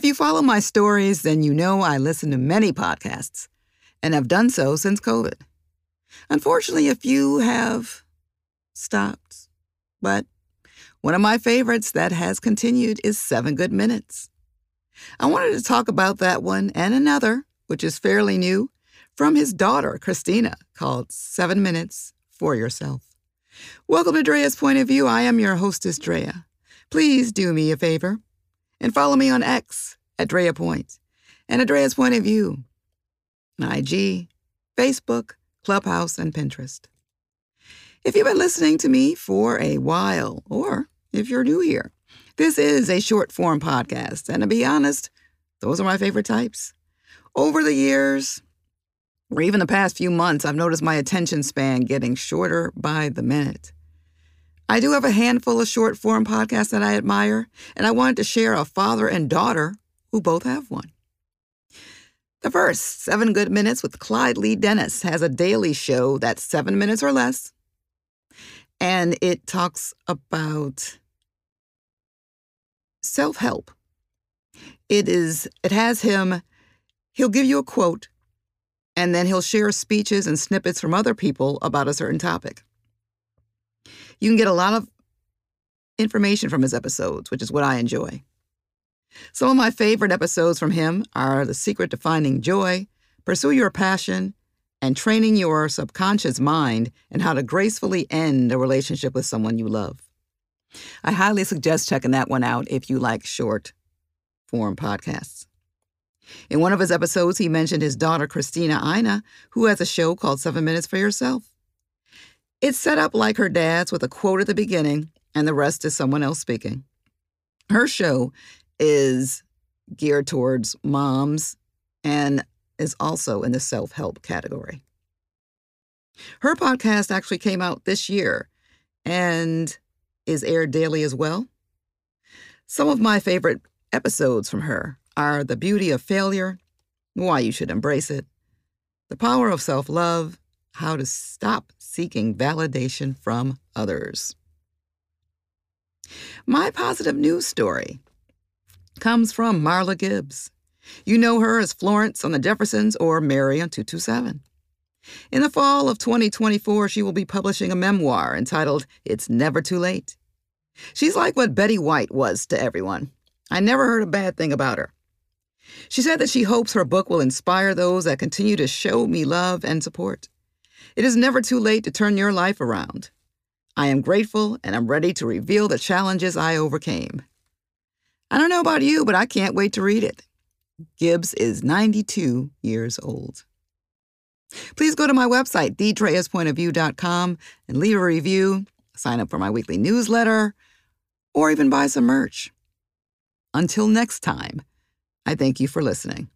If you follow my stories, then you know I listen to many podcasts and have done so since COVID. Unfortunately, a few have stopped, but one of my favorites that has continued is Seven Good Minutes. I wanted to talk about that one and another, which is fairly new, from his daughter, Christina, called Seven Minutes for Yourself. Welcome to Drea's Point of View. I am your hostess, Drea. Please do me a favor and follow me on X at Drea Point and at Drea's Point of View, IG, Facebook, Clubhouse, and Pinterest. If you've been listening to me for a while, or if you're new here, this is a short form podcast, and to be honest, those are my favorite types. Over the years, or even the past few months, I've noticed my attention span getting shorter by the minute. I do have a handful of short form podcasts that I admire, and I wanted to share a father and daughter who both have one. The first, Seven Good Minutes with Clyde Lee Dennis, has a daily show that's seven minutes or less, and it talks about self help. It is, it has him, he'll give you a quote, and then he'll share speeches and snippets from other people about a certain topic. You can get a lot of information from his episodes, which is what I enjoy. Some of my favorite episodes from him are The Secret to Finding Joy, Pursue Your Passion, and Training Your Subconscious Mind and How to Gracefully End a Relationship with Someone You Love. I highly suggest checking that one out if you like short form podcasts. In one of his episodes, he mentioned his daughter, Christina Ina, who has a show called Seven Minutes for Yourself. It's set up like her dad's with a quote at the beginning, and the rest is someone else speaking. Her show is geared towards moms and is also in the self help category. Her podcast actually came out this year and is aired daily as well. Some of my favorite episodes from her are The Beauty of Failure, Why You Should Embrace It, The Power of Self Love, How to Stop Seeking Validation from Others. My positive news story comes from Marla Gibbs. You know her as Florence on the Jeffersons or Mary on 227. In the fall of 2024, she will be publishing a memoir entitled It's Never Too Late. She's like what Betty White was to everyone. I never heard a bad thing about her. She said that she hopes her book will inspire those that continue to show me love and support. It is never too late to turn your life around. I am grateful and I'm ready to reveal the challenges I overcame. I don't know about you, but I can't wait to read it. Gibbs is 92 years old. Please go to my website, thedreaspointofview.com, and leave a review, sign up for my weekly newsletter, or even buy some merch. Until next time, I thank you for listening.